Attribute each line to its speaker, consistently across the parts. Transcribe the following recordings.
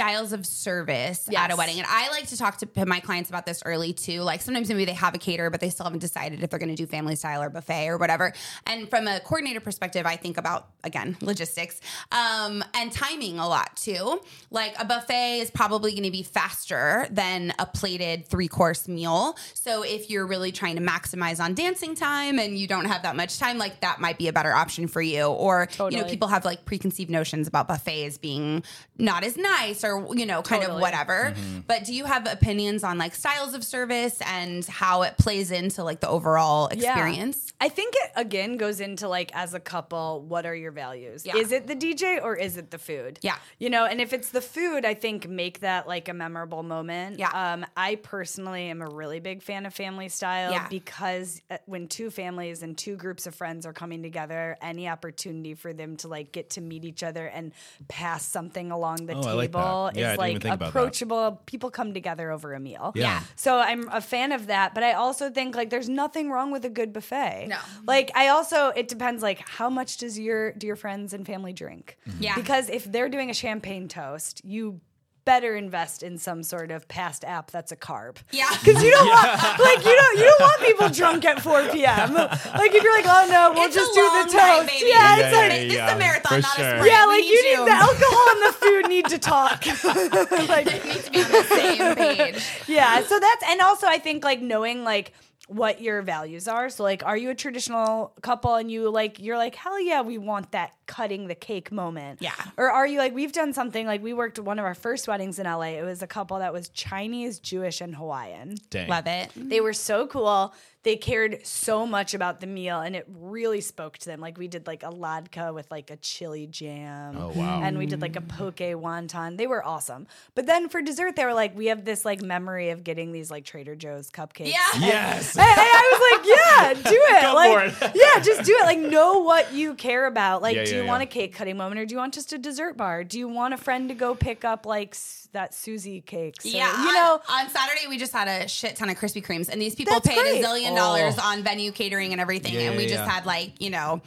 Speaker 1: styles of service at a wedding. And I like to talk to my clients about this early too. Like sometimes maybe they have a caterer, but they still haven't decided if they're going to do family style or buffet or whatever. And from a coordinator perspective, I think about, again, logistics um, and timing a lot too. Like a buffet is probably going to be faster than a plated three course meal. So if you're really trying to maximize on dancing time and you don't have that much time, like that might be a better option for you. Or, you know, people have like preconceived notions about buffets being not as nice or, you know, kind of
Speaker 2: Totally.
Speaker 1: whatever. Mm-hmm. But do you have opinions on like styles of service and how it plays into like the overall
Speaker 2: Yeah.
Speaker 1: experience?
Speaker 2: I think it again goes into like as a couple, what are your values?
Speaker 1: Yeah.
Speaker 2: Is it the DJ or is it the food?
Speaker 1: Yeah.
Speaker 2: You know, and if it's the food, I think make that like a memorable moment.
Speaker 1: Yeah.
Speaker 2: Um, I personally am a really big fan of family style
Speaker 1: Yeah.
Speaker 2: because uh, when two families and two groups of friends are coming together, any opportunity for them to like get to meet each other and pass something along the
Speaker 3: Oh, I like
Speaker 2: table
Speaker 3: Yeah,
Speaker 2: is like
Speaker 3: even think about that.
Speaker 2: approachable. People come together over a meal.
Speaker 3: Yeah.
Speaker 2: So I'm a fan of that, but I also think like there's nothing wrong with a good buffet.
Speaker 1: No.
Speaker 2: Like I also it depends like how much does your do your friends and family drink? Mm-hmm.
Speaker 1: Yeah.
Speaker 2: Because if they're doing a champagne toast, you better invest in some sort of past app that's a carb.
Speaker 1: Yeah.
Speaker 2: Because you don't want like you don't you don't want people drunk at 4 p.m. Like if you're like, oh no, we'll
Speaker 1: It's
Speaker 2: just
Speaker 1: a
Speaker 2: do
Speaker 1: long
Speaker 2: the
Speaker 1: night,
Speaker 2: toast.
Speaker 1: baby.
Speaker 2: Yeah,
Speaker 3: Yeah,
Speaker 2: it's
Speaker 3: yeah,
Speaker 2: like
Speaker 3: yeah,
Speaker 1: This is a marathon,
Speaker 3: for
Speaker 1: not
Speaker 3: sure.
Speaker 1: a sprint.
Speaker 2: yeah,
Speaker 1: We
Speaker 2: like you need
Speaker 1: you.
Speaker 2: the alcohol and the food need to talk. like
Speaker 1: They need to be on the same page.
Speaker 2: yeah so that's and also i think like knowing like what your values are so like are you a traditional couple and you like you're like hell yeah we want that cutting the cake moment
Speaker 1: Yeah.
Speaker 2: or are you like we've done something like we worked one of our first weddings in la it was a couple that was chinese jewish and hawaiian
Speaker 3: Dang.
Speaker 1: Love it.
Speaker 2: they were so cool they cared so much about the meal and it really spoke to them like we did like a latke with like a chili jam
Speaker 3: Oh, wow.
Speaker 2: and we did like a poke wonton they were awesome but then for dessert they were like we have this like memory of getting these like trader joe's cupcakes
Speaker 1: Yeah.
Speaker 3: Yes.
Speaker 2: and, and I was like, yeah, do it.
Speaker 3: Go
Speaker 2: like,
Speaker 3: for it.
Speaker 2: yeah, just do it. Like, know what you care about. Like,
Speaker 3: Yeah,
Speaker 2: do
Speaker 3: yeah,
Speaker 2: you want a cake cutting moment or do you want just a dessert bar? Do you want a friend to go pick up like s- that SusieCakes? or-
Speaker 1: Yeah,
Speaker 2: you know.
Speaker 1: on, on Saturday we just had a shit ton of Krispy Kremes, and these people paid
Speaker 2: great.
Speaker 1: a zillion
Speaker 3: Oh.
Speaker 1: dollars on venue catering and everything,
Speaker 3: Yeah,
Speaker 1: and we
Speaker 3: yeah,
Speaker 1: just
Speaker 3: yeah.
Speaker 1: had like you know.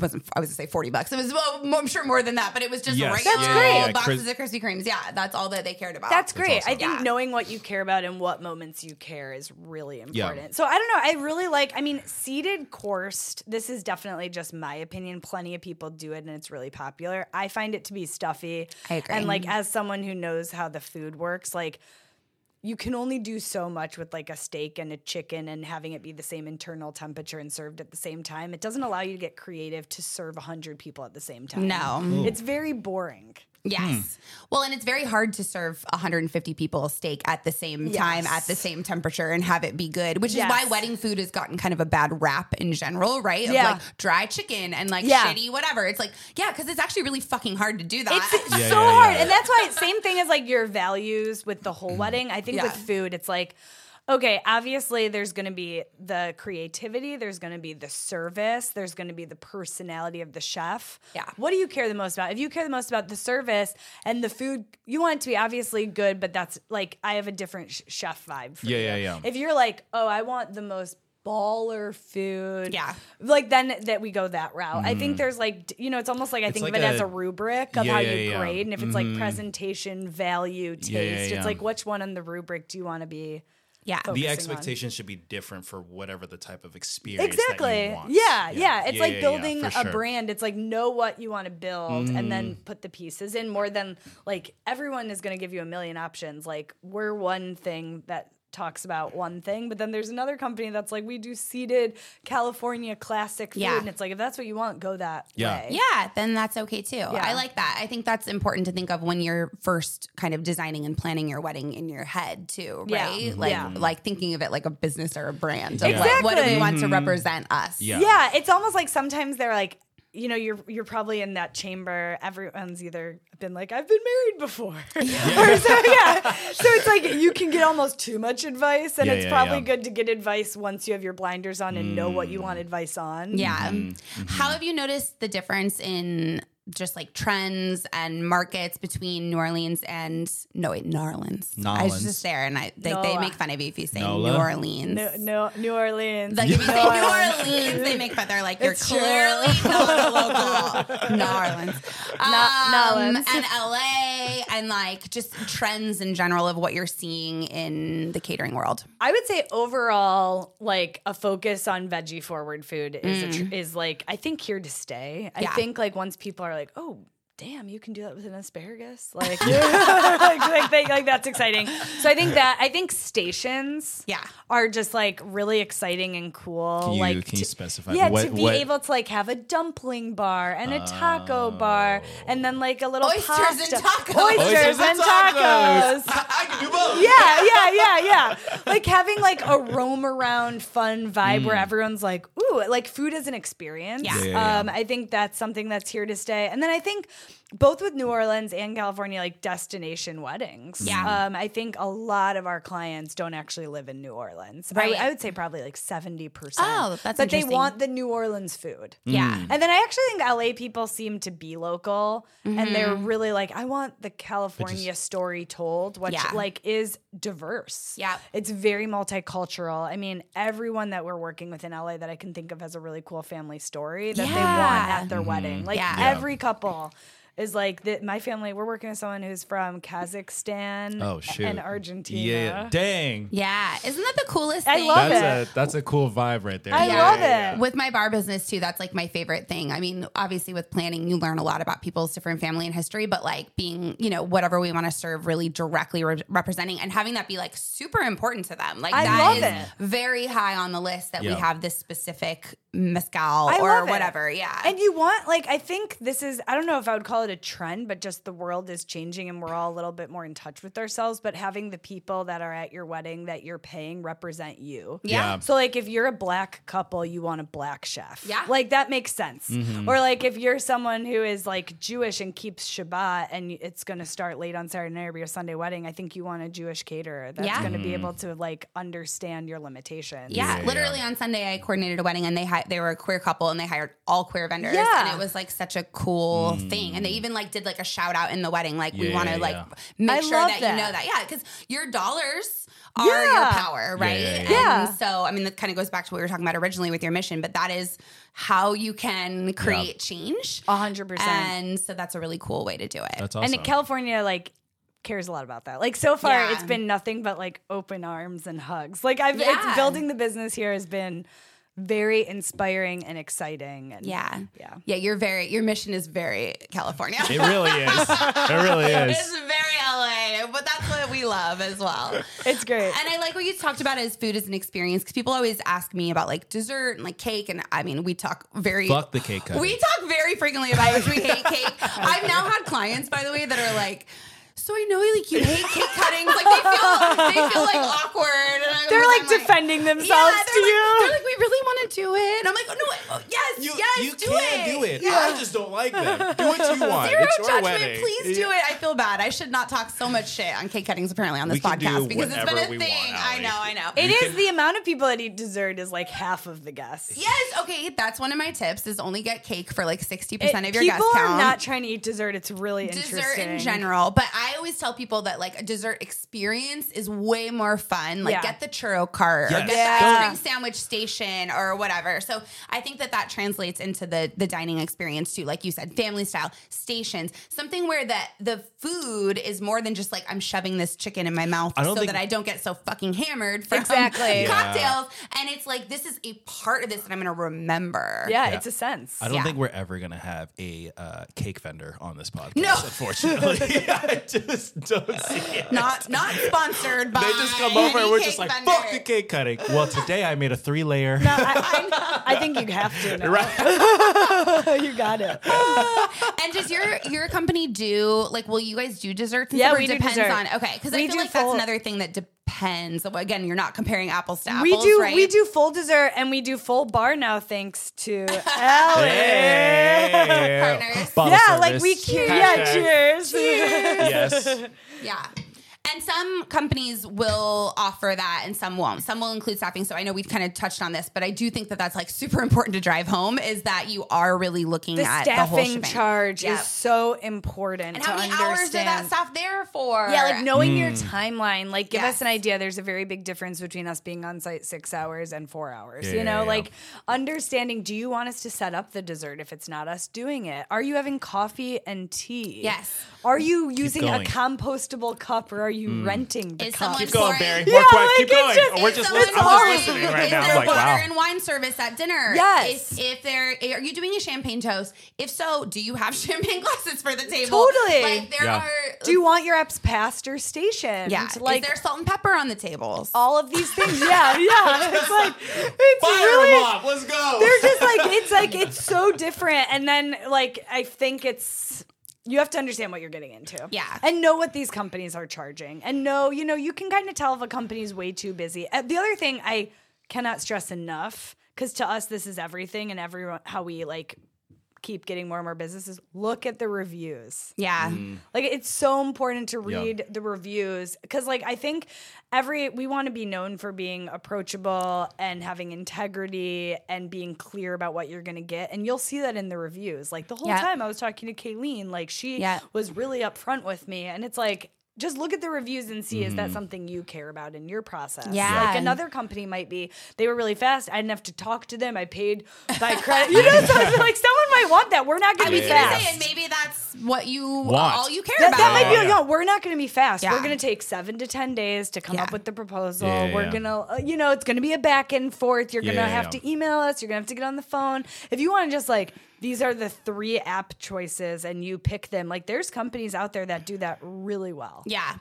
Speaker 1: Wasn't I was gonna say forty bucks? It was well, I'm sure more than that, but it was just
Speaker 3: Yes.
Speaker 1: regular
Speaker 3: That's
Speaker 2: great.
Speaker 3: Yeah,
Speaker 1: boxes
Speaker 3: Kris-
Speaker 1: of Krispy Kremes. Yeah, that's all that they cared about.
Speaker 2: That's great.
Speaker 3: awesome.
Speaker 2: I think
Speaker 1: Yeah.
Speaker 2: knowing what you care about and what moments you care is really
Speaker 3: Yeah.
Speaker 2: important. So I don't know. I really like. I mean, seated coursed. This is definitely just my opinion. Plenty of people do it, and it's really popular. I find it to be stuffy.
Speaker 1: I agree.
Speaker 2: And like as someone who knows how the food works, like. You can only do so much with like a steak and a chicken and having it be the same internal temperature and served at the same time. It doesn't allow you to get creative to serve 100 people at the same time.
Speaker 1: No.
Speaker 2: It's very boring. Hmm.
Speaker 1: Yes. Well, and it's very hard to serve 150 people a steak at the same time, at the same temperature, and have it be good, which
Speaker 2: Yes.
Speaker 1: is why wedding food has gotten kind of a bad rap in general, right? Of
Speaker 2: Yeah.
Speaker 1: like dry chicken and like
Speaker 2: Yeah.
Speaker 1: shitty whatever. It's like, yeah, because it's actually really fucking hard to do that.
Speaker 2: It's
Speaker 3: Yeah,
Speaker 2: so
Speaker 3: yeah,
Speaker 2: hard.
Speaker 3: yeah.
Speaker 2: And that's why same thing as like your values with the whole hmm. wedding. I think
Speaker 1: Yeah.
Speaker 2: with food, it's like, okay, obviously there's gonna be the creativity, there's gonna be the service, there's gonna be the personality of the chef.
Speaker 1: Yeah.
Speaker 2: What do you care the most about? If you care the most about the service and the food, you want it to be obviously good, but that's like I have a different sh- chef vibe for
Speaker 3: Yeah,
Speaker 2: you.
Speaker 3: yeah, yeah.
Speaker 2: If you're like, oh, I want the most baller food.
Speaker 1: Yeah.
Speaker 2: Like then that we go that route. I think mm. there's like you know, it's almost like I think
Speaker 3: like
Speaker 2: of it as
Speaker 3: a-
Speaker 2: a rubric of
Speaker 3: Yeah,
Speaker 2: how you
Speaker 3: yeah.
Speaker 2: grade and if it's like mm. presentation, value, taste.
Speaker 3: Yeah, yeah,
Speaker 2: It's like which one on the rubric do you want to be?
Speaker 1: Yeah.
Speaker 3: the
Speaker 2: focusing on.
Speaker 3: expectation should be different for whatever the type of experience
Speaker 2: Exactly.
Speaker 3: that you want.
Speaker 2: Yeah, yeah. It's
Speaker 3: Yeah,
Speaker 2: like
Speaker 3: yeah, yeah,
Speaker 2: building
Speaker 3: for
Speaker 2: a
Speaker 3: sure.
Speaker 2: Brand. It's like know what you want to build and then mm. put the pieces in more than like everyone is going to give you a million options. Like we're one thing that talks about one thing, but then there's another company that's like we do seated California classic food
Speaker 1: Yeah.
Speaker 2: and it's like if that's what you want, go that
Speaker 3: Yeah.
Speaker 2: way.
Speaker 1: Yeah, then that's okay too. I like that. I think that's important to think of when you're first kind of designing and planning your wedding in your head too, right?
Speaker 2: Mhm.
Speaker 1: Like
Speaker 2: Yeah.
Speaker 1: like thinking of it like a business or a brand. Of like, what do we
Speaker 2: Exactly.
Speaker 1: want to represent us?
Speaker 3: Yeah.
Speaker 2: Yeah, it's almost like sometimes they're like, you know, you're you're probably in that chamber. Everyone's either been like, I've been married before, or so yeah. So it's like you can get almost too much advice, and
Speaker 3: Yeah,
Speaker 2: it's
Speaker 3: yeah,
Speaker 2: probably
Speaker 3: yeah.
Speaker 2: good to get advice once you have your blinders on and know what you want advice on.
Speaker 1: Yeah.
Speaker 3: Mm-hmm.
Speaker 1: How have you noticed the difference in just like trends and markets between New Orleans and no wait, New Orleans. I was just there and I they, they make fun of you if you say
Speaker 3: Nola.
Speaker 1: New Orleans.
Speaker 2: No, no, New Orleans.
Speaker 1: Like if you say New Orleans, they make fun. They're like, you're
Speaker 2: It's true.
Speaker 1: clearly not a local. New Orleans.
Speaker 2: Not
Speaker 1: Um,
Speaker 2: Nolans.
Speaker 1: and LA LA and like just trends in general of what you're seeing in the catering world?
Speaker 2: I would say overall, like a focus on veggie forward food is a tr- mm. is like I think here to stay. I
Speaker 1: Yeah.
Speaker 2: think like once people are like, oh. Damn, you can do that with an asparagus, like, like, like, they- like that's exciting. So I think that I think stations,
Speaker 1: Yeah.
Speaker 2: are just like really exciting and cool.
Speaker 3: Can you-
Speaker 2: like,
Speaker 3: can you specify
Speaker 2: Yeah,
Speaker 3: what-
Speaker 2: to be
Speaker 3: what-
Speaker 2: able to like have a dumpling bar and a taco bar, and then like a little
Speaker 1: Oysters
Speaker 2: pasta.
Speaker 1: and tacos.
Speaker 2: oysters,
Speaker 3: Oysters and
Speaker 2: and tacos.
Speaker 3: I can do both.
Speaker 2: yeah, yeah, yeah, yeah. Like having like a roam around fun vibe where everyone's like, ooh, like food is an experience.
Speaker 1: Yeah.
Speaker 3: Yeah, yeah,
Speaker 2: Um, I think that's something that's here to stay. And then I think both with New Orleans and California, like destination weddings.
Speaker 1: Yeah.
Speaker 2: Um, I think a lot of our clients don't actually live in New Orleans. I,
Speaker 1: Right.
Speaker 2: I would say probably like 70%.
Speaker 1: Oh, that's
Speaker 2: But they want the New Orleans food.
Speaker 1: Yeah.
Speaker 2: And then I actually think LA people seem to be local and they're
Speaker 1: Mm-hmm.
Speaker 2: really like, I want the California story told, which
Speaker 1: Yeah.
Speaker 2: like is diverse.
Speaker 1: Yeah.
Speaker 2: It's very multicultural. I mean, everyone that we're working with in LA that I can think of has a really cool family story that they want at their wedding. Like
Speaker 1: Yeah. Yeah.
Speaker 2: every couple is like the, my family. We're working with someone who's from Kazakhstan
Speaker 3: Oh shoot.
Speaker 2: and Argentina.
Speaker 3: Yeah. Dang.
Speaker 1: Yeah. Isn't that the coolest
Speaker 2: I
Speaker 1: thing?
Speaker 2: love
Speaker 3: That's
Speaker 2: it.
Speaker 3: a that's a cool vibe right there.
Speaker 2: I
Speaker 3: Yeah,
Speaker 2: love
Speaker 3: yeah,
Speaker 2: it.
Speaker 1: With my bar business too, that's like my favorite thing. I mean, obviously with planning, you learn a lot about people's different family and history, but like being, you know, whatever we want to serve really directly re- representing and having that be like super important to them. Like
Speaker 2: I
Speaker 1: that
Speaker 2: love
Speaker 1: is
Speaker 2: it.
Speaker 1: very high on the list that
Speaker 3: Yeah.
Speaker 1: we have this specific mezcal
Speaker 2: I
Speaker 1: or
Speaker 2: love it.
Speaker 1: whatever. Yeah.
Speaker 2: And you want like I think this is I don't know if I would call it a trend, but just the world is changing and we're all a little bit more in touch with ourselves. But having the people that are at your wedding that you're paying represent you.
Speaker 1: yeah.
Speaker 3: Yeah.
Speaker 2: So like if you're a black couple, you want a black chef.
Speaker 1: Yeah.
Speaker 2: Like that makes sense.
Speaker 3: Mm-hmm.
Speaker 2: Or like if you're someone who is like Jewish and keeps Shabbat and it's going to start late on Saturday night or your Sunday wedding, I think you want a Jewish caterer that's
Speaker 1: Yeah.
Speaker 2: going to be able to like understand your limitations.
Speaker 1: Yeah,
Speaker 3: Yeah,
Speaker 1: literally on Sunday, I coordinated a wedding, and they hi- they were a queer couple, and they hired all queer vendors,
Speaker 2: Yeah.
Speaker 1: and it was like such a cool thing. And they even like did like a shout out in the wedding, like we
Speaker 3: Yeah,
Speaker 1: want to
Speaker 3: yeah,
Speaker 1: like
Speaker 3: yeah.
Speaker 1: make
Speaker 2: I
Speaker 1: sure
Speaker 2: love
Speaker 1: that,
Speaker 2: that.
Speaker 1: you know that, yeah, because your dollars are your
Speaker 2: Yeah.
Speaker 1: power, right?
Speaker 3: yeah,
Speaker 1: And
Speaker 2: yeah.
Speaker 1: so, I mean, that kind of goes back to what we were talking about originally with your mission, but that is how you can create change.
Speaker 2: A hundred percent.
Speaker 1: And so that's a really cool way to do it.
Speaker 3: That's
Speaker 2: And
Speaker 3: awesome.
Speaker 2: in California, like cares a lot about that. Like so far,
Speaker 1: Yeah.
Speaker 2: it's been nothing but like open arms and hugs. Like I've
Speaker 1: Yeah.
Speaker 2: it's building the business here has been very inspiring and exciting. And
Speaker 1: yeah.
Speaker 2: yeah.
Speaker 1: Yeah, you're very, your mission is very California.
Speaker 3: it really is. It really is.
Speaker 1: It's very LA, but that's what we love as well.
Speaker 2: It's great.
Speaker 1: And I like what you talked about as food as an experience because people always ask me about like dessert and like cake, and I mean we talk very
Speaker 3: Fuck the cake cutting.
Speaker 1: we talk very frequently about how much we hate cake. I've now had clients, by the way, that are like. So I know like you hate cake cuttings. Like they feel they feel like awkward. And I'm,
Speaker 2: They're like
Speaker 1: I'm
Speaker 2: defending
Speaker 1: yeah,
Speaker 2: themselves
Speaker 1: they're
Speaker 2: to
Speaker 1: like,
Speaker 2: you.
Speaker 1: They're like, we really want to do it. And I'm like, oh, no, oh, yes,
Speaker 3: You,
Speaker 1: yes,
Speaker 3: you
Speaker 1: do
Speaker 3: can
Speaker 1: it.
Speaker 3: do it.
Speaker 1: Yeah.
Speaker 3: I just don't like them. Do what you want.
Speaker 1: Zero
Speaker 3: it's your
Speaker 1: judgment.
Speaker 3: wedding.
Speaker 1: Please do it. I feel bad. I should not talk so much shit on cake cuttings apparently on this
Speaker 3: We can do
Speaker 1: podcast because it's been
Speaker 3: whatever
Speaker 1: a
Speaker 3: we
Speaker 1: thing.
Speaker 3: want,
Speaker 1: I
Speaker 3: Allie.
Speaker 1: know. I know.
Speaker 2: It
Speaker 3: You
Speaker 2: is
Speaker 3: can-
Speaker 2: the amount of people that eat dessert is like half of the guests.
Speaker 1: Yes. Okay. That's one of my tips: is only get cake for like sixty
Speaker 2: It-
Speaker 1: percent of your
Speaker 2: people
Speaker 1: guest
Speaker 2: are
Speaker 1: count.
Speaker 2: not trying to eat dessert. It's really
Speaker 1: dessert
Speaker 2: interesting.
Speaker 1: in general, but I always tell people that like a dessert experience is way more fun. Like
Speaker 2: Yeah.
Speaker 1: get the churro cart or
Speaker 3: Yes.
Speaker 1: get
Speaker 2: Yeah.
Speaker 1: the ice cream sandwich station or whatever. So I think that that translates into the the dining experience too. Like you said, family style stations, something where that the food is more than just like I'm shoving this chicken in my mouth so
Speaker 3: think-
Speaker 1: that I don't get so fucking hammered from
Speaker 2: Exactly. Yeah.
Speaker 1: cocktails. And it's like this is a part of this that I'm going to remember.
Speaker 2: Yeah,
Speaker 3: Yeah.
Speaker 2: it's a sense.
Speaker 3: I don't
Speaker 1: Yeah.
Speaker 3: think we're ever gonna have a uh, cake vendor on this podcast.
Speaker 1: No.
Speaker 3: unfortunately, I just don't see it.
Speaker 1: Not not sponsored by
Speaker 3: They just come over and we're just like,
Speaker 1: vendor.
Speaker 3: fuck the cake cutting. Well, today I made a three layer.
Speaker 2: No, I, I, I think you have to. Now. you got it.
Speaker 1: And does your your company do like will you guys do desserts? And
Speaker 2: Yeah, we
Speaker 1: it
Speaker 2: do
Speaker 1: depends
Speaker 2: dessert.
Speaker 1: on okay because I feel
Speaker 2: do
Speaker 1: like that's another thing that depends. Again, you're not comparing apples to apples.
Speaker 2: we do
Speaker 1: right?
Speaker 2: we do full dessert and we do full bar now thanks to Allie.
Speaker 3: Hey.
Speaker 1: Partners.
Speaker 3: Bottle
Speaker 2: Yeah,
Speaker 3: service.
Speaker 2: like we cheer. Yeah,
Speaker 3: Hashtag.
Speaker 2: cheers.
Speaker 3: Yes.
Speaker 1: Yeah. And some companies will offer that and some won't. Some will include staffing. So I know we've kind of touched on this, but I do think that that's like super important to drive home is that you are really looking
Speaker 2: the
Speaker 1: at the
Speaker 2: staffing charge
Speaker 1: Yep.
Speaker 2: is so important
Speaker 1: And
Speaker 2: to
Speaker 1: how many
Speaker 2: understand.
Speaker 1: hours are that staff there for?
Speaker 2: Yeah, like knowing your mm. timeline. Like, give us an idea. There's a very big difference between us being on site six hours and four hours.
Speaker 3: Yeah,
Speaker 2: you know,
Speaker 3: yeah, yeah.
Speaker 2: like understanding do you want us to set up the dessert if it's not us doing it? Are you having coffee and tea?
Speaker 1: Yes.
Speaker 2: Are you using a compostable cup or are you hmm. renting the
Speaker 1: Is
Speaker 2: cup?
Speaker 3: Keep going,
Speaker 2: Barrie.
Speaker 3: More quick.
Speaker 2: like,
Speaker 3: Keep going.
Speaker 2: just-
Speaker 3: Oh, we're just
Speaker 1: someone
Speaker 3: listening. I'm just listening right
Speaker 1: is
Speaker 3: now.
Speaker 1: there
Speaker 3: I'm like,
Speaker 1: water
Speaker 3: wow.
Speaker 1: and wine service at dinner?
Speaker 2: Yes.
Speaker 1: If, if there, are you doing a champagne toast? If so, do you have champagne glasses for the table?
Speaker 2: Totally.
Speaker 1: Like there
Speaker 3: Yeah.
Speaker 1: are.
Speaker 2: do you want your apps passed or stationed?
Speaker 1: Yeah.
Speaker 2: Like
Speaker 1: is there salt and pepper on the tables?
Speaker 2: all of these things. Yeah, yeah. It's like it's
Speaker 3: Fire
Speaker 2: really
Speaker 3: them up. Let's go.
Speaker 2: they're just like it's like it's so different and then like i think it's you have to understand what you're getting into.
Speaker 1: Yeah.
Speaker 2: and know what these companies are charging. And know you know you can kind of tell if a company's way too busy. Uh, the other thing i cannot stress enough because to us this is everything and everyone how we like keep getting more and more businesses look at the reviews
Speaker 1: yeah. Mm.
Speaker 2: like it's so important to read the reviews because like I think every we want to be known for being approachable and having integrity and being clear about what you're going to get and you'll see that in the reviews. Like the whole
Speaker 1: Yeah.
Speaker 2: time I was talking to Kayleen, like she
Speaker 1: Yeah.
Speaker 2: was really upfront with me and it's like just look at the reviews and see is
Speaker 3: Mm-hmm.
Speaker 2: that something you care about in your process.
Speaker 1: Yeah.
Speaker 2: Like another company might be they were really fast. I didn't have to talk to them. I paid by credit. You know, so I like someone might want that. We're not going to
Speaker 1: was
Speaker 2: be fast.
Speaker 1: say, and maybe that's what you
Speaker 3: Want.
Speaker 1: all you care
Speaker 2: That,
Speaker 1: about.
Speaker 2: that might be
Speaker 3: Yeah.
Speaker 2: like, no, we're not going to be fast.
Speaker 1: Yeah.
Speaker 2: We're going to take seven to 10 days to come
Speaker 1: Yeah.
Speaker 2: up with the proposal.
Speaker 3: Yeah, yeah,
Speaker 2: we're
Speaker 3: yeah.
Speaker 2: going to, uh, you know, it's going to be a back and forth. You're going to
Speaker 3: Yeah,
Speaker 2: have
Speaker 3: yeah.
Speaker 2: to email us. You're going to have to get on the phone. If you want to just like, these are the three app choices and you pick them, like there's companies out there that do that really well.
Speaker 1: Yeah.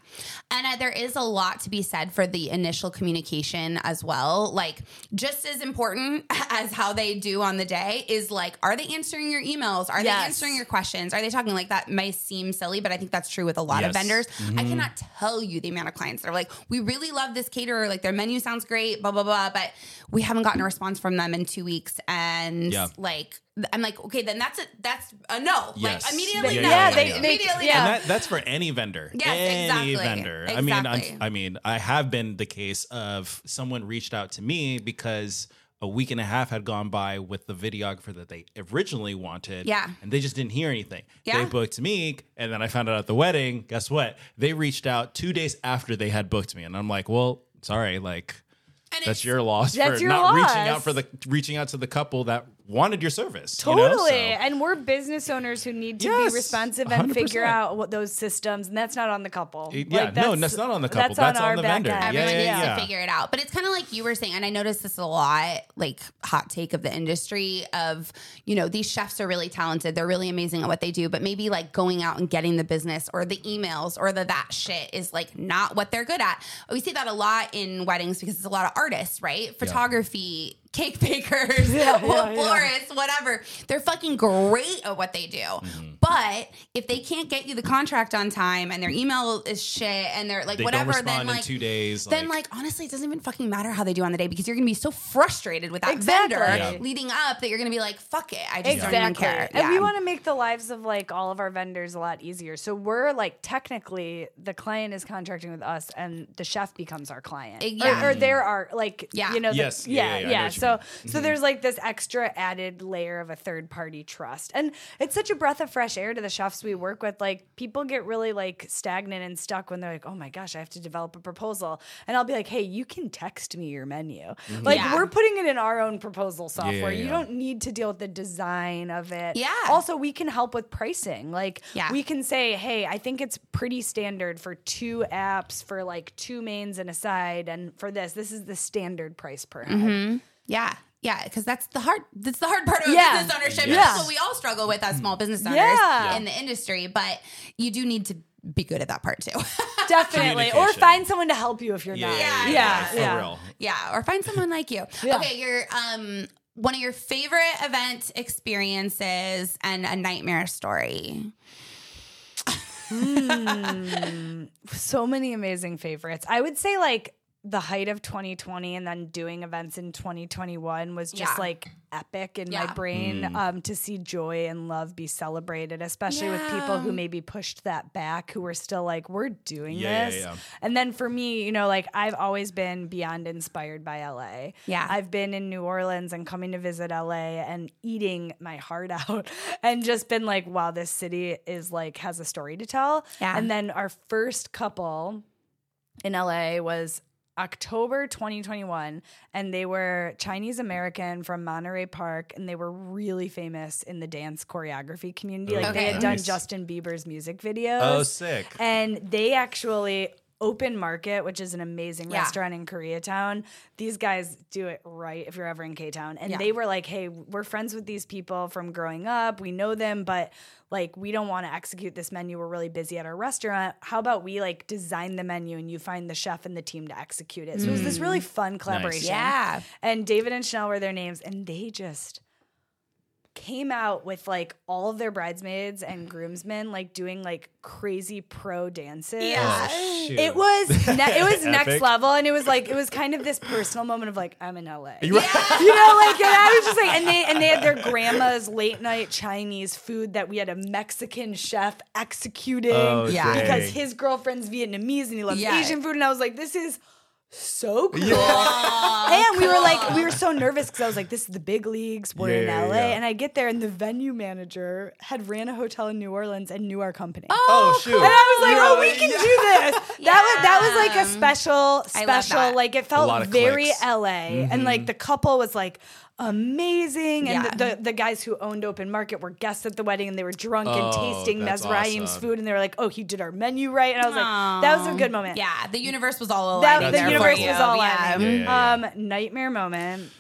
Speaker 1: And uh, there is a lot to be said for the initial communication as well. Like, just as important as how they do on the day is like, are they answering your emails? Are
Speaker 2: Yes.
Speaker 1: they answering your questions? Are they talking like that? May seem silly, but I think that's true with a lot of
Speaker 3: Yes.
Speaker 1: vendors. I cannot tell you the amount of clients that are like, we really love this caterer. Like, their menu sounds great, blah, blah, blah. But we haven't gotten a response from them in two weeks. And
Speaker 3: Yeah.
Speaker 1: like, I'm like, okay, then that's a that's a no.
Speaker 3: Yes.
Speaker 1: Like immediately
Speaker 3: Yeah,
Speaker 1: no.
Speaker 3: yeah,
Speaker 1: Like,
Speaker 3: they- they-
Speaker 1: immediately
Speaker 2: yeah.
Speaker 1: no.
Speaker 3: And that, that's for any vendor.
Speaker 1: Yes,
Speaker 3: any
Speaker 1: exactly.
Speaker 3: vendor. I mean, I'm, I mean, I have been the case of someone reached out to me because a week and a half had gone by with the videographer that they originally wanted.
Speaker 1: Yeah.
Speaker 3: And they just didn't hear anything.
Speaker 1: Yeah.
Speaker 3: They booked me, and then I found out at the wedding. Guess what? They reached out two days after they had booked me, and I'm like, well, sorry, like.
Speaker 1: And
Speaker 3: That's your loss
Speaker 2: That's
Speaker 3: for
Speaker 2: your
Speaker 3: not reaching out for the reaching out to the couple that wanted your service. you know?
Speaker 2: Totally.
Speaker 3: So-
Speaker 2: And we're business owners who need to
Speaker 3: Yes,
Speaker 2: be responsive and
Speaker 3: 100%.
Speaker 2: figure out what those systems, and that's not on the couple.
Speaker 3: It- yeah, no, that's not on the couple. That's on
Speaker 2: our
Speaker 3: the vendor.
Speaker 2: end.
Speaker 3: Yeah,
Speaker 1: Everyone
Speaker 3: yeah,
Speaker 1: needs
Speaker 3: yeah.
Speaker 1: to figure it out. But it's kind of like you were saying, and I noticed this a lot, like hot take of the industry of, you know, these chefs are really talented. They're really amazing at what they do, but maybe like going out and getting the business or the emails or the that shit is like not what they're good at. We see that a lot in weddings because it's a lot of artists, right? Photography, cake bakers,
Speaker 2: Yeah, yeah, yeah.
Speaker 1: florists, whatever. They're fucking great at what they do.
Speaker 3: Mm-hmm.
Speaker 1: But if they can't get you the contract on time and their email is shit and they're like
Speaker 3: They
Speaker 1: whatever,
Speaker 3: don't
Speaker 1: then
Speaker 3: respond in
Speaker 1: like
Speaker 3: two days.
Speaker 1: then like honestly it doesn't even fucking matter how they do on the day because you're gonna be so frustrated with that
Speaker 2: Exactly.
Speaker 1: vendor
Speaker 3: Yeah.
Speaker 1: leading up that you're gonna be like fuck it i just
Speaker 2: Exactly.
Speaker 1: don't even care
Speaker 2: And we want to make the lives of like all of our vendors a lot easier. So we're like technically the client is contracting with us and the chef becomes our client.
Speaker 1: Yeah.
Speaker 2: Or, or they're our like
Speaker 1: Yeah.
Speaker 2: you know the-
Speaker 3: Yes.
Speaker 2: yeah,
Speaker 3: Yeah, yeah,
Speaker 2: yeah.
Speaker 3: Yeah, I know what you
Speaker 2: So.
Speaker 3: Mm-hmm.
Speaker 2: so there's like this extra added layer of a third party trust. And it's such a breath of fresh air to the chefs we work with. Like people get really like stagnant and stuck when they're like, "Oh my gosh, I have to develop a proposal." And I'll be like, "Hey, you can text me your menu." Like
Speaker 1: Yeah.
Speaker 2: we're putting it in our own proposal software. You
Speaker 3: yeah.
Speaker 2: don't need to deal with the design of it.
Speaker 1: Yeah.
Speaker 2: Also, we can help with pricing. Like,
Speaker 1: Yeah.
Speaker 2: we can say, hey, I think it's pretty standard for two apps for like two mains and a side, and for this, this is the standard price per head.
Speaker 1: Mm-hmm. Yeah yeah because that's the hard that's the hard part of
Speaker 2: Yeah.
Speaker 1: business ownership
Speaker 2: Yeah.
Speaker 1: that's what we all struggle with as small business owners
Speaker 2: Yeah.
Speaker 1: in the industry but you do need to be good at that part too
Speaker 2: Definitely. Or find someone to help you if you're
Speaker 3: yeah,
Speaker 2: not.
Speaker 3: yeah,
Speaker 1: Yeah,
Speaker 3: yeah,
Speaker 2: yeah,
Speaker 3: for
Speaker 2: yeah.
Speaker 3: real.
Speaker 1: yeah or find someone like you
Speaker 2: Yeah.
Speaker 1: okay your um one of your favorite event experiences and a nightmare story
Speaker 2: So many amazing favorites. I would say like the height of 2020 and then doing events in 2021 was just
Speaker 1: Yeah.
Speaker 2: like epic in my
Speaker 1: Yeah.
Speaker 2: brain um, to see joy and love be celebrated, especially with people who maybe pushed that back, who were still like, we're doing
Speaker 3: Yeah, yeah,
Speaker 2: this.
Speaker 3: yeah.
Speaker 2: And then for me, you know, like I've always been beyond inspired by LA.
Speaker 1: Yeah.
Speaker 2: I've been in New Orleans and coming to visit LA and eating my heart out and just been like, wow, this city is like has a story to tell.
Speaker 1: Yeah.
Speaker 2: And then our first couple in LA was October 2021 and they were Chinese American from Monterey Park and they were really famous in the dance choreography community like they
Speaker 1: Okay.
Speaker 2: had done
Speaker 3: Nice.
Speaker 2: Justin Bieber's music videos
Speaker 3: Oh, sick.
Speaker 2: and they actually Open Market, which is an amazing
Speaker 1: Yeah.
Speaker 2: restaurant in Koreatown. These guys do it right if you're ever in K Town. And
Speaker 1: Yeah.
Speaker 2: they were like, hey, we're friends with these people from growing up. We know them, but like we don't want to execute this menu. We're really busy at our restaurant. How about we like design the menu and you find the chef and the team to execute it? So it was this really mm. fun collaboration.
Speaker 1: Yeah.
Speaker 2: And David and Chanel were their names, and they just came out with like all of their bridesmaids and groomsmen like doing like crazy pro dances.
Speaker 1: Yeah.
Speaker 3: Oh.
Speaker 2: It was ne- it was next level, and it was like it was kind of this personal moment of like I'm in LA, you
Speaker 3: You-
Speaker 2: know, like and I was just like, and they and they had their grandma's late night Chinese food that we had a Mexican chef executing
Speaker 3: Oh,
Speaker 1: Yeah.
Speaker 2: because his girlfriend's Vietnamese and he loves
Speaker 1: Yeah.
Speaker 2: Asian food, and I was like, this is so cool.
Speaker 3: Yeah.
Speaker 2: And we were like, we were so nervous because I was like, this is the big leagues. We're in
Speaker 3: Yeah,
Speaker 2: LA.
Speaker 3: yeah, yeah.
Speaker 2: And I get there, and the venue manager had ran a hotel in New Orleans and knew our company.
Speaker 3: Oh, oh shoot.
Speaker 2: And I was like,
Speaker 3: You're
Speaker 2: oh, we can do this. That was that was like a special, special. Like it felt
Speaker 3: lot of
Speaker 2: very
Speaker 3: clicks.
Speaker 2: LA. And mm-hmm. like the couple was like amazing. And
Speaker 1: Yeah.
Speaker 2: the, the the guys who owned Open Market were guests at the wedding and they were drunk and
Speaker 3: Oh,
Speaker 2: tasting
Speaker 3: that's
Speaker 2: Mesraim's
Speaker 3: awesome.
Speaker 2: food. And they were like, oh, he did our menu right. And I was like, that was a good moment.
Speaker 1: Yeah, the universe was all
Speaker 2: That the universe was all
Speaker 1: yeah.
Speaker 3: Yeah, yeah, yeah.
Speaker 2: Um, nightmare moment.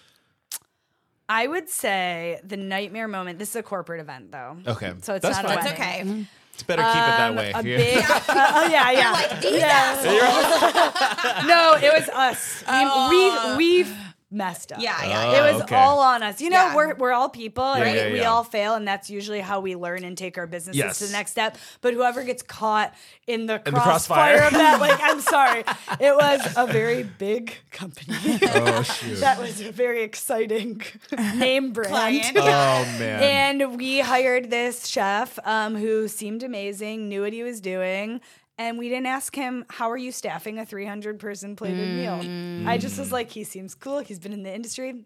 Speaker 2: I would say the nightmare moment. This is a corporate event, though.
Speaker 3: Okay.
Speaker 2: so it's
Speaker 3: That's
Speaker 2: not
Speaker 3: fine.
Speaker 2: a
Speaker 1: That's okay.
Speaker 3: It's better keep it that
Speaker 2: Um,
Speaker 3: way.
Speaker 2: A big, uh, oh yeah, yeah.
Speaker 1: like, these
Speaker 2: yeah. no, it was us. We, we, we messed up.
Speaker 1: Yeah,
Speaker 3: Oh,
Speaker 1: yeah.
Speaker 2: It was
Speaker 3: okay.
Speaker 2: all on us. You know,
Speaker 1: Yeah.
Speaker 2: we're, we're all people and
Speaker 3: Yeah,
Speaker 2: we,
Speaker 3: yeah,
Speaker 2: we
Speaker 3: yeah.
Speaker 2: all fail, and that's usually how we learn and take our businesses
Speaker 3: Yes.
Speaker 2: to the next step. But whoever gets caught in the
Speaker 3: In the
Speaker 2: crossfire,
Speaker 3: crossfire.
Speaker 2: of that, like, I'm sorry. It was a very big company.
Speaker 3: oh, shoot.
Speaker 2: that was a very exciting name brand.
Speaker 1: Client.
Speaker 3: oh, man.
Speaker 2: And we hired this chef um, who seemed amazing, knew what he was doing. And we didn't ask him, How are you staffing a 300 person plated meal? I just was like, He seems cool. He's been in the industry.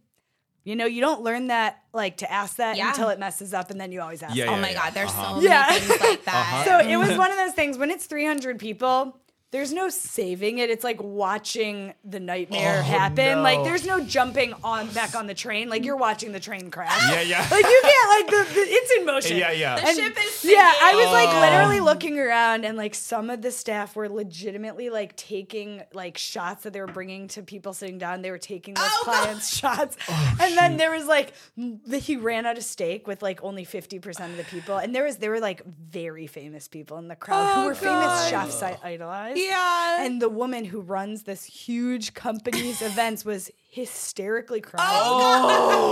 Speaker 2: You know, you don't learn that, like, to ask that
Speaker 1: Yeah.
Speaker 2: until it messes up, and then you always ask.
Speaker 3: Yeah,
Speaker 1: Oh
Speaker 3: yeah,
Speaker 1: my
Speaker 3: yeah.
Speaker 1: god, there's
Speaker 3: Uh-huh.
Speaker 1: so many
Speaker 2: Yeah.
Speaker 1: things like that.
Speaker 3: Uh-huh.
Speaker 2: So it was one of those things when it's 300 people, there's no saving it. It's like watching the nightmare
Speaker 3: Oh,
Speaker 2: happen.
Speaker 3: no.
Speaker 2: Like there's no jumping on back on the train. Like you're watching the train crash.
Speaker 3: Yeah, yeah.
Speaker 2: Like you can't like the, the it's in motion.
Speaker 3: Yeah, yeah.
Speaker 1: The
Speaker 3: And-
Speaker 1: ship is sinking.
Speaker 2: Yeah, I was
Speaker 3: Oh.
Speaker 2: like literally looking around, and like some of the staff were legitimately like taking like shots that they were bringing to people sitting down. They were taking those
Speaker 1: Oh, God.
Speaker 2: clients' shots, oh, and then there was like the, he ran out of steak with like only fifty percent of the people, and there was there were like very famous people in the crowd who
Speaker 1: Oh,
Speaker 2: were famous chefs I idolized.
Speaker 1: Yeah.
Speaker 2: and the woman who runs this huge company's events was hysterically crying.
Speaker 3: oh,
Speaker 2: And it was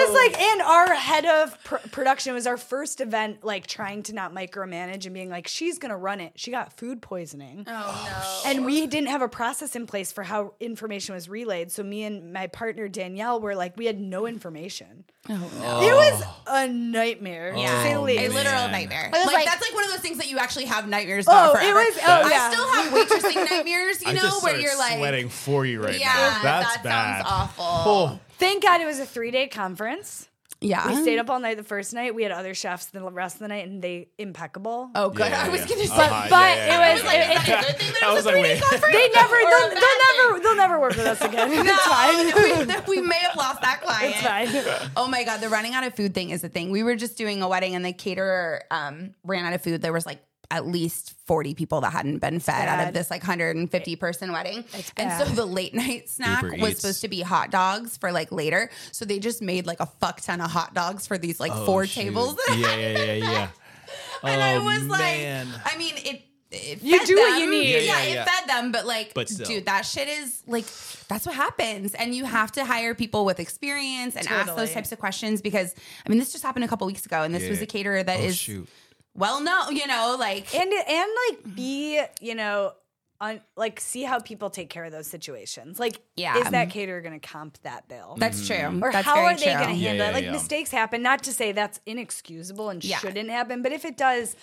Speaker 2: just like, and our head of pr- production was our first event, like trying to not micromanage and being like, she's gonna run it. She got food poisoning.
Speaker 1: oh no!
Speaker 2: And we didn't have a process in place for how information was relayed. So me and my partner Danielle were like, we had no information.
Speaker 1: Oh no.
Speaker 2: It was a nightmare,
Speaker 1: Yeah,
Speaker 2: to say the
Speaker 3: Oh,
Speaker 2: least.
Speaker 1: a literal nightmare.
Speaker 2: was
Speaker 1: like,
Speaker 2: like-
Speaker 1: that's like one of those things that you actually have nightmares
Speaker 2: Oh,
Speaker 1: about
Speaker 2: it
Speaker 1: forever.
Speaker 2: was- oh,
Speaker 1: I
Speaker 2: yeah.
Speaker 1: still have waitressing nightmares. You
Speaker 3: I
Speaker 1: know,
Speaker 3: just
Speaker 1: where
Speaker 3: started
Speaker 1: you're like,
Speaker 3: sweating for you right
Speaker 1: yeah,
Speaker 3: now. That's
Speaker 1: that
Speaker 3: bad.
Speaker 1: sounds awful.
Speaker 3: Oh,
Speaker 2: Thank God it was a three day conference.
Speaker 1: Yeah,
Speaker 2: We stayed up all night the first night. We had other chefs the rest of the night, and they impeccable.
Speaker 1: Oh, good.
Speaker 3: Yeah,
Speaker 1: I was
Speaker 3: yeah.
Speaker 1: gonna say.
Speaker 3: Uh-huh,
Speaker 2: but
Speaker 3: yeah, yeah,
Speaker 2: it was-
Speaker 3: yeah,
Speaker 2: it-
Speaker 3: yeah.
Speaker 1: Is a good thing that
Speaker 3: I
Speaker 1: it
Speaker 3: was
Speaker 1: was a
Speaker 3: like,
Speaker 1: three-day
Speaker 3: wait.
Speaker 1: conference?
Speaker 2: They never, they'll, they'll never, they'll never work with us again.
Speaker 1: No,
Speaker 2: it's fine.
Speaker 1: we, we may have lost that client.
Speaker 2: It's fine.
Speaker 1: Oh my god, the running out of food thing is the thing. We were just doing a wedding and the caterer um, ran out of food. There was like at least 40 people that hadn't been fed out of this like 150 person wedding. And so the late night snack
Speaker 3: Uber
Speaker 1: was
Speaker 3: Eats.
Speaker 1: supposed to be hot dogs for like later. So they just made like a fuck ton of hot dogs for these like
Speaker 3: Oh,
Speaker 1: four
Speaker 3: shoot.
Speaker 1: tables.
Speaker 3: Yeah, yeah, yeah, yeah.
Speaker 1: and I
Speaker 3: Oh,
Speaker 1: was
Speaker 3: man.
Speaker 1: like, I mean, it. It
Speaker 2: You
Speaker 1: fed
Speaker 2: do what you
Speaker 1: them.
Speaker 2: need.
Speaker 1: Yeah,
Speaker 3: Yeah, yeah,
Speaker 1: it fed them, but like,
Speaker 3: But still.
Speaker 1: dude, that shit is like, that's what happens. And you have to hire people with experience and ask
Speaker 2: Totally.
Speaker 1: those types of questions because, I mean, this just happened a couple weeks ago, and this was
Speaker 3: Yeah.
Speaker 1: a caterer that
Speaker 3: Oh,
Speaker 1: is
Speaker 3: shoot.
Speaker 1: Well known, you know, like,
Speaker 2: and and like be you know un, like see how people take care of those situations. Like,
Speaker 1: Yeah.
Speaker 2: is that caterer going to comp that bill?
Speaker 1: That's true. Mm-hmm.
Speaker 2: or
Speaker 1: That's
Speaker 2: how are they
Speaker 1: true.
Speaker 2: going to handle
Speaker 3: Yeah,
Speaker 2: it? Like
Speaker 3: yeah.
Speaker 2: mistakes happen. Not to say that's inexcusable and
Speaker 1: Yeah.
Speaker 2: shouldn't happen, but if it does,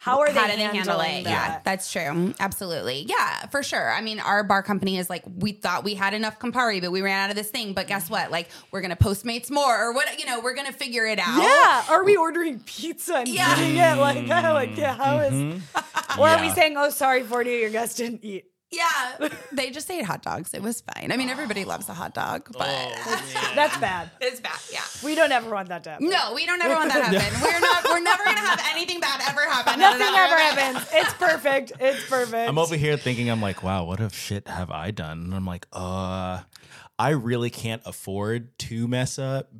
Speaker 2: how are
Speaker 1: How
Speaker 2: they
Speaker 1: do they handle
Speaker 2: handling
Speaker 1: it?
Speaker 2: that?
Speaker 1: Yeah, that's true. Absolutely. Yeah, for sure. I mean, our bar company is like, we thought we had enough Campari, but we ran out of this thing. But guess what? Like, we're going to Postmates more or what, you know, we're going to figure it out.
Speaker 2: Yeah. Are we ordering pizza and
Speaker 1: Yeah.
Speaker 2: eating it? Like, that? like yeah, how is- mm-hmm. Or are we saying, oh, sorry, 40 your guests didn't eat?
Speaker 1: Yeah. they just ate hot dogs. It was fine. I mean, everybody loves a hot dog, but
Speaker 2: That's bad.
Speaker 1: it's bad. Yeah.
Speaker 2: We don't ever want that to happen.
Speaker 1: No, we don't ever want that to happen. We're not. We're never gonna have anything bad ever happen. No, no,
Speaker 2: Nothing ever
Speaker 1: no.
Speaker 2: happens. It's perfect. It's perfect.
Speaker 3: I'm over here thinking, I'm like, wow, what if shit have I done? And I'm like, uh, I really can't afford to mess up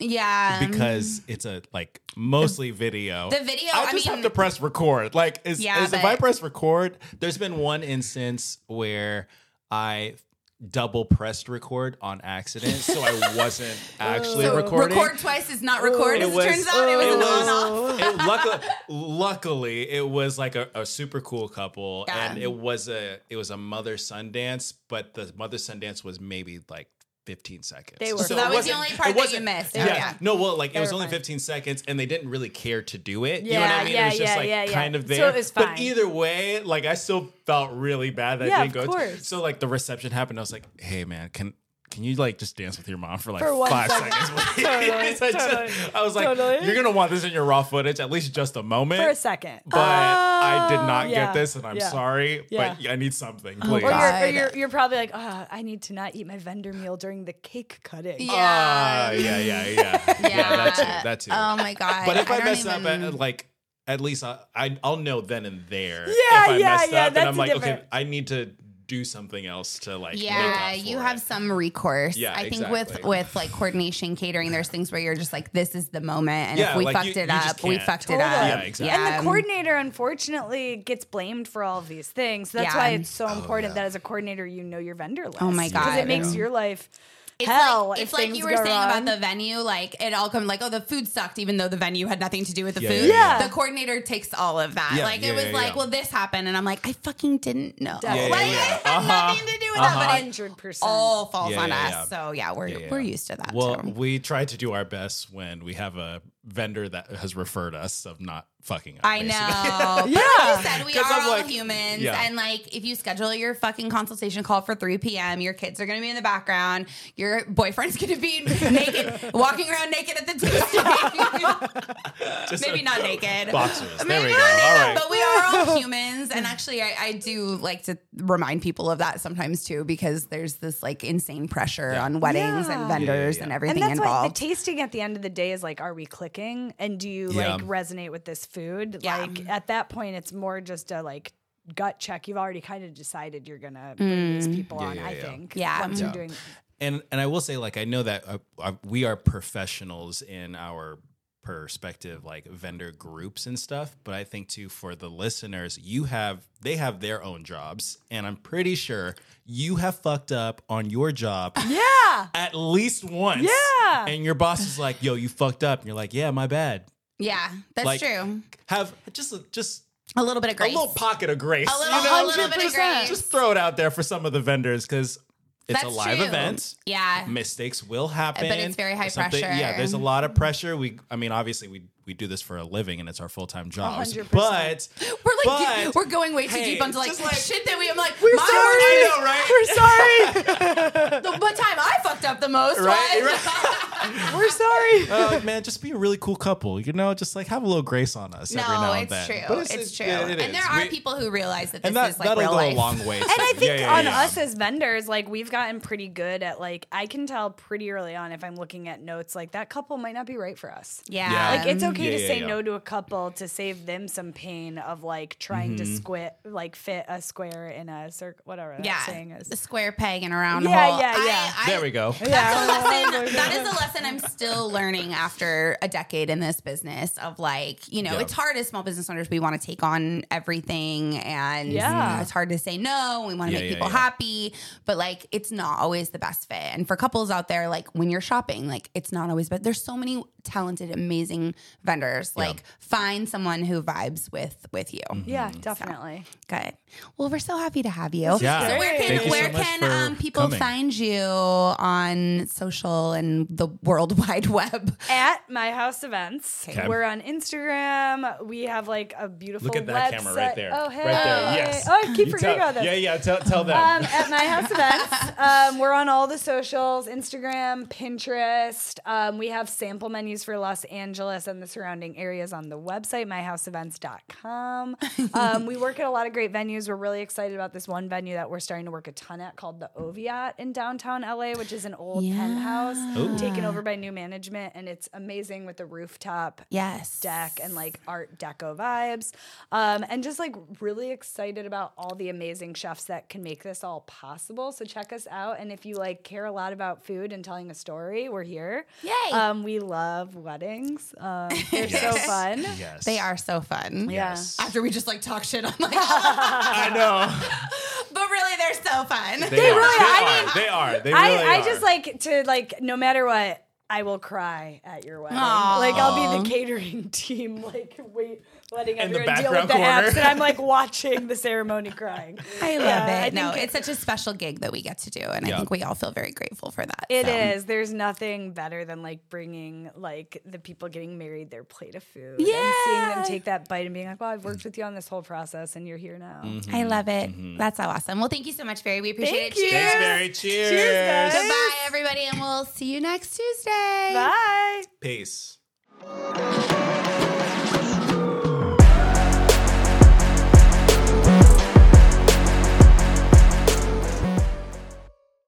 Speaker 1: Yeah.
Speaker 3: because it's a like mostly video.
Speaker 1: the video,
Speaker 3: I
Speaker 1: I
Speaker 3: just
Speaker 1: mean-
Speaker 3: have to press record. Like, is,
Speaker 1: Yeah,
Speaker 3: is if I press record, there's been one instance where I double pressed record on accident, so I wasn't oh. actually
Speaker 1: so
Speaker 3: recording.
Speaker 1: record twice is not oh, record. As it, turns out, it was oh.
Speaker 3: it
Speaker 1: an
Speaker 3: was-
Speaker 1: on-off.
Speaker 3: luckily, luckily, it was like a, a super cool couple,
Speaker 1: Yeah.
Speaker 3: and it was a it was a mother son dance, but the mother son dance was maybe like. 15 seconds.
Speaker 2: They were
Speaker 1: So
Speaker 2: So
Speaker 1: that was the only part that you missed.
Speaker 3: Yeah.
Speaker 1: Yeah.
Speaker 3: No, well, like it was only
Speaker 2: fine.
Speaker 3: 15 seconds and they didn't really care to do it. you know what
Speaker 2: Yeah,
Speaker 3: I mean?
Speaker 2: yeah,
Speaker 3: it was just
Speaker 2: yeah,
Speaker 3: like
Speaker 2: yeah, yeah.
Speaker 3: kind of
Speaker 2: So
Speaker 3: there.
Speaker 2: it was
Speaker 3: But either way, like I still felt really bad that
Speaker 2: Yeah,
Speaker 3: I didn't go. So like the reception happened. I was like, hey man, can can you like just dance with your mom for like
Speaker 2: For
Speaker 3: five
Speaker 2: second.
Speaker 3: seconds?
Speaker 2: Totally,
Speaker 3: I, just-
Speaker 2: totally,
Speaker 3: I was like,
Speaker 2: totally.
Speaker 3: you're gonna want this in your raw footage, at least just a moment.
Speaker 2: For a second.
Speaker 3: But I did not
Speaker 2: yeah,
Speaker 3: get this, and I'm
Speaker 2: yeah.
Speaker 3: sorry.
Speaker 2: Yeah.
Speaker 3: But I need something,
Speaker 1: Oh,
Speaker 3: please.
Speaker 2: Or, you're, or you're, you're probably like, oh, I need to not eat my vendor meal during the cake cutting.
Speaker 1: Yeah.
Speaker 3: Ah, yeah, yeah, yeah, yeah. That too. That too.
Speaker 1: Oh my god.
Speaker 3: But if I,
Speaker 1: don't
Speaker 3: mess
Speaker 1: even,
Speaker 3: up, at, like at least I, I I'll know then and there.
Speaker 2: Yeah,
Speaker 3: if I
Speaker 2: yeah,
Speaker 3: messed
Speaker 2: yeah,
Speaker 3: up, and I'm like,
Speaker 2: different.
Speaker 3: okay, I need to do something else to like.
Speaker 1: Yeah, you have
Speaker 3: it.
Speaker 1: some recourse.
Speaker 3: Yeah,
Speaker 1: I think with
Speaker 3: exactly.
Speaker 1: with like coordination catering, there's things where you're just like, this is the moment, and
Speaker 3: Yeah,
Speaker 1: if we
Speaker 3: like,
Speaker 1: fucked
Speaker 3: you-
Speaker 1: it
Speaker 3: you
Speaker 1: up, we
Speaker 3: can't.
Speaker 1: fucked it up.
Speaker 3: Yeah, exactly.
Speaker 2: And the coordinator, unfortunately, gets blamed for all of these things. That's
Speaker 1: Yeah.
Speaker 2: why it's so oh, important
Speaker 3: Oh, yeah.
Speaker 2: that as a coordinator, you know your vendor list.
Speaker 1: Oh my god Because
Speaker 2: it makes your life
Speaker 1: It's
Speaker 2: hell.
Speaker 1: like,
Speaker 2: if
Speaker 1: it's like you were saying
Speaker 2: wrong.
Speaker 1: about the venue. Like it all come like, oh, the food sucked, even though the venue had nothing to do with the
Speaker 3: Yeah,
Speaker 1: food.
Speaker 2: yeah, yeah.
Speaker 1: The coordinator takes all of that.
Speaker 3: Yeah,
Speaker 1: like
Speaker 3: yeah,
Speaker 1: it was
Speaker 3: yeah,
Speaker 1: like,
Speaker 3: yeah.
Speaker 1: well, this happened, and I'm like, I fucking didn't know.
Speaker 2: Yeah, yeah,
Speaker 1: like
Speaker 3: yeah.
Speaker 1: it had
Speaker 3: Uh-huh.
Speaker 1: nothing to do with that, but it
Speaker 2: hundred percent.
Speaker 1: all falls
Speaker 3: Yeah,
Speaker 1: on
Speaker 3: yeah,
Speaker 1: us.
Speaker 3: yeah.
Speaker 1: So yeah, we're
Speaker 3: Yeah, yeah.
Speaker 1: we're used to that.
Speaker 3: Well,
Speaker 1: too.
Speaker 3: we try to do our best when we have a vendor that has referred us of not fucking up.
Speaker 1: I know.
Speaker 2: Yeah.
Speaker 1: like you said, we are
Speaker 3: I'm
Speaker 1: all
Speaker 3: like-
Speaker 1: humans.
Speaker 3: yeah.
Speaker 1: And like if you schedule your fucking consultation call for 3 p.m., your kids are gonna be in the background, your boyfriend's gonna be naked, walking around naked at the tasting.
Speaker 3: Just
Speaker 1: Maybe not naked.
Speaker 3: Boxers. There
Speaker 1: Maybe
Speaker 3: we
Speaker 1: not
Speaker 3: All
Speaker 1: naked,
Speaker 3: right.
Speaker 1: But we are all humans. And actually I, I do like to remind people of that sometimes too, because there's this like insane pressure
Speaker 3: Yeah.
Speaker 1: on weddings
Speaker 2: Yeah.
Speaker 1: and vendors
Speaker 3: yeah.
Speaker 1: and
Speaker 2: and
Speaker 1: everything
Speaker 2: that's why
Speaker 1: involved.
Speaker 2: the tasting at the end of the day is like, are we clicking? And do you
Speaker 3: Yeah.
Speaker 2: like resonate with this food?
Speaker 1: Yeah.
Speaker 2: Like at that point, it's more just a like gut check. You've already kind of decided you're gonna bring these people
Speaker 3: Yeah,
Speaker 2: on.
Speaker 3: yeah,
Speaker 2: I
Speaker 3: yeah.
Speaker 2: think.
Speaker 1: Yeah.
Speaker 2: Once
Speaker 3: Yeah.
Speaker 2: you're doing.
Speaker 3: and and I will say, like, I know that uh, uh, we are professionals in our perspective, like vendor groups and stuff. But I think too, for the listeners, you have they have their own jobs, and I'm pretty sure you have fucked up on your job
Speaker 2: Yeah.
Speaker 3: at least once.
Speaker 2: Yeah.
Speaker 3: and your boss is like, "Yo, you fucked up," and you're like, "Yeah, my bad."
Speaker 1: yeah, that's
Speaker 3: Like,
Speaker 1: true.
Speaker 3: Have just just
Speaker 1: A little bit of grace.
Speaker 3: a little pocket of grace.
Speaker 1: A little-
Speaker 3: you know?
Speaker 1: a little bit of
Speaker 3: just,
Speaker 1: grace.
Speaker 3: Just throw it out there for some of the vendors because it's a
Speaker 1: That's
Speaker 3: live
Speaker 1: true.
Speaker 3: event.
Speaker 1: Yeah.
Speaker 3: Mistakes will happen,
Speaker 1: But it's very high
Speaker 3: Something-
Speaker 1: pressure.
Speaker 3: Yeah, there's a lot of pressure. We, I mean, obviously we we do this for a living and it's our full time jobs.
Speaker 2: 100%.
Speaker 3: But
Speaker 1: We're like
Speaker 3: but-
Speaker 1: we're going way too
Speaker 3: hey,
Speaker 1: deep onto like,
Speaker 3: like-
Speaker 1: shit that we. I'm like,
Speaker 2: We're
Speaker 1: my
Speaker 2: sorry.
Speaker 3: I know, right?
Speaker 2: We're sorry.
Speaker 1: The one time I fucked up the most
Speaker 3: Right,
Speaker 1: was.
Speaker 2: We're sorry.
Speaker 3: Uh, man, just be a really cool couple. You know, just like have a little grace on us every
Speaker 1: no,
Speaker 3: now and
Speaker 1: it's
Speaker 3: then.
Speaker 1: true.
Speaker 3: But
Speaker 1: it's, true.
Speaker 3: yeah, it
Speaker 1: and there
Speaker 3: is.
Speaker 1: are
Speaker 3: We-
Speaker 1: people who realize that this
Speaker 3: and that
Speaker 1: is like
Speaker 3: that'll
Speaker 1: real
Speaker 3: go
Speaker 1: life.
Speaker 3: a long way.
Speaker 2: And I think
Speaker 3: Yeah, yeah,
Speaker 2: on
Speaker 3: yeah.
Speaker 2: us as vendors, like we've gotten pretty good at like I can tell pretty early on if I'm looking at notes like that couple might not be right for us.
Speaker 1: Yeah.
Speaker 3: Yeah.
Speaker 2: Like it's okay
Speaker 3: Yeah,
Speaker 2: to
Speaker 3: yeah,
Speaker 2: say
Speaker 3: yeah.
Speaker 2: no to a couple to save them some pain of like trying
Speaker 3: Mm-hmm.
Speaker 2: to squit like fit a square in a circle whatever that
Speaker 1: yeah,
Speaker 2: saying is.
Speaker 1: the square peg in a round
Speaker 2: Yeah,
Speaker 1: hole.
Speaker 2: yeah,
Speaker 1: I-
Speaker 2: yeah.
Speaker 3: There we go.
Speaker 1: That's a lesson. That is a lesson I'm still learning after a decade in this business of like, you know,
Speaker 3: Yeah.
Speaker 1: it's hard as small business owners. We want to take on everything and
Speaker 2: Yeah.
Speaker 1: it's hard to say no. We want to
Speaker 3: Yeah,
Speaker 1: make
Speaker 3: yeah,
Speaker 1: people
Speaker 3: yeah.
Speaker 1: happy, but like it's not always the best fit. And for couples out there, like when you're shopping, like it's not always, but there's so many talented, amazing vendors. Like find someone who vibes with with you.
Speaker 2: Yeah, definitely.
Speaker 1: Good. Well, we're so happy to have you.
Speaker 3: Yeah.
Speaker 1: So where can
Speaker 3: Thank you so
Speaker 1: where can um, people
Speaker 3: coming.
Speaker 1: find you on social and the World Wide Web?
Speaker 2: At my house events,
Speaker 3: Okay.
Speaker 2: we're on Instagram. We have like a beautiful.
Speaker 3: Look at that
Speaker 2: website.
Speaker 3: camera right there.
Speaker 2: Oh, hey.
Speaker 3: Right there. Yes.
Speaker 2: Oh, I keep
Speaker 3: You
Speaker 2: forgetting
Speaker 3: tell-
Speaker 2: about this.
Speaker 3: Yeah, yeah. Tell, tell them.
Speaker 2: Um, at my house events, um, we're on all the socials Instagram, Pinterest. Um, we have sample menus for Los Angeles and the surrounding areas on the website, myhouseevents.com. Um, we work at a lot of great venues. We're really excited about this one venue that we're starting to work a ton at called the Oviatt in downtown LA, which is an old penthouse
Speaker 3: Ooh.
Speaker 2: taken over by new management. And it's amazing with the rooftop
Speaker 1: Yes.
Speaker 2: deck and like art deco vibes um, and just like really excited about all the amazing chefs that can make this all possible so check us out and if you like care a lot about food and telling a story we're here
Speaker 1: Yay.
Speaker 2: um, we love weddings um, they're so fun
Speaker 3: yes.
Speaker 1: They are so fun.
Speaker 3: Yes.
Speaker 1: After we just like talk shit on like,
Speaker 3: I know.
Speaker 1: but really they're so fun.
Speaker 3: They, are.
Speaker 2: really
Speaker 3: They
Speaker 2: are.
Speaker 3: are.
Speaker 2: I
Speaker 3: They are. They really
Speaker 2: I, I
Speaker 3: are.
Speaker 2: just like to like no matter what I will cry at your wedding.
Speaker 1: Aw.
Speaker 2: Like I'll be the catering team, like wait, letting
Speaker 3: In the
Speaker 2: everyone deal with the
Speaker 3: corner.
Speaker 2: apps, and I'm like watching the ceremony crying.
Speaker 1: I love
Speaker 2: Yeah, I
Speaker 1: it. no,
Speaker 2: think
Speaker 1: it's such a special gig that we get to do, and I think we all feel very grateful for that.
Speaker 2: It
Speaker 1: so.
Speaker 2: is. There's nothing better than like bringing like the people getting married their plate of food and
Speaker 1: Yeah.
Speaker 2: seeing them take that bite and being like, "Well, I've worked with you on this whole process, and you're here now."
Speaker 3: Mm-hmm.
Speaker 1: I love it. That's so awesome. Well, thank you so much, Barrie. We appreciate
Speaker 2: Thank
Speaker 1: it.
Speaker 2: you.
Speaker 1: Cheers.
Speaker 3: Thanks, Mary. Cheers.
Speaker 2: Cheers, guys.
Speaker 1: Goodbye, everybody, and we'll see you next Tuesday.
Speaker 2: Bye.
Speaker 3: Peace.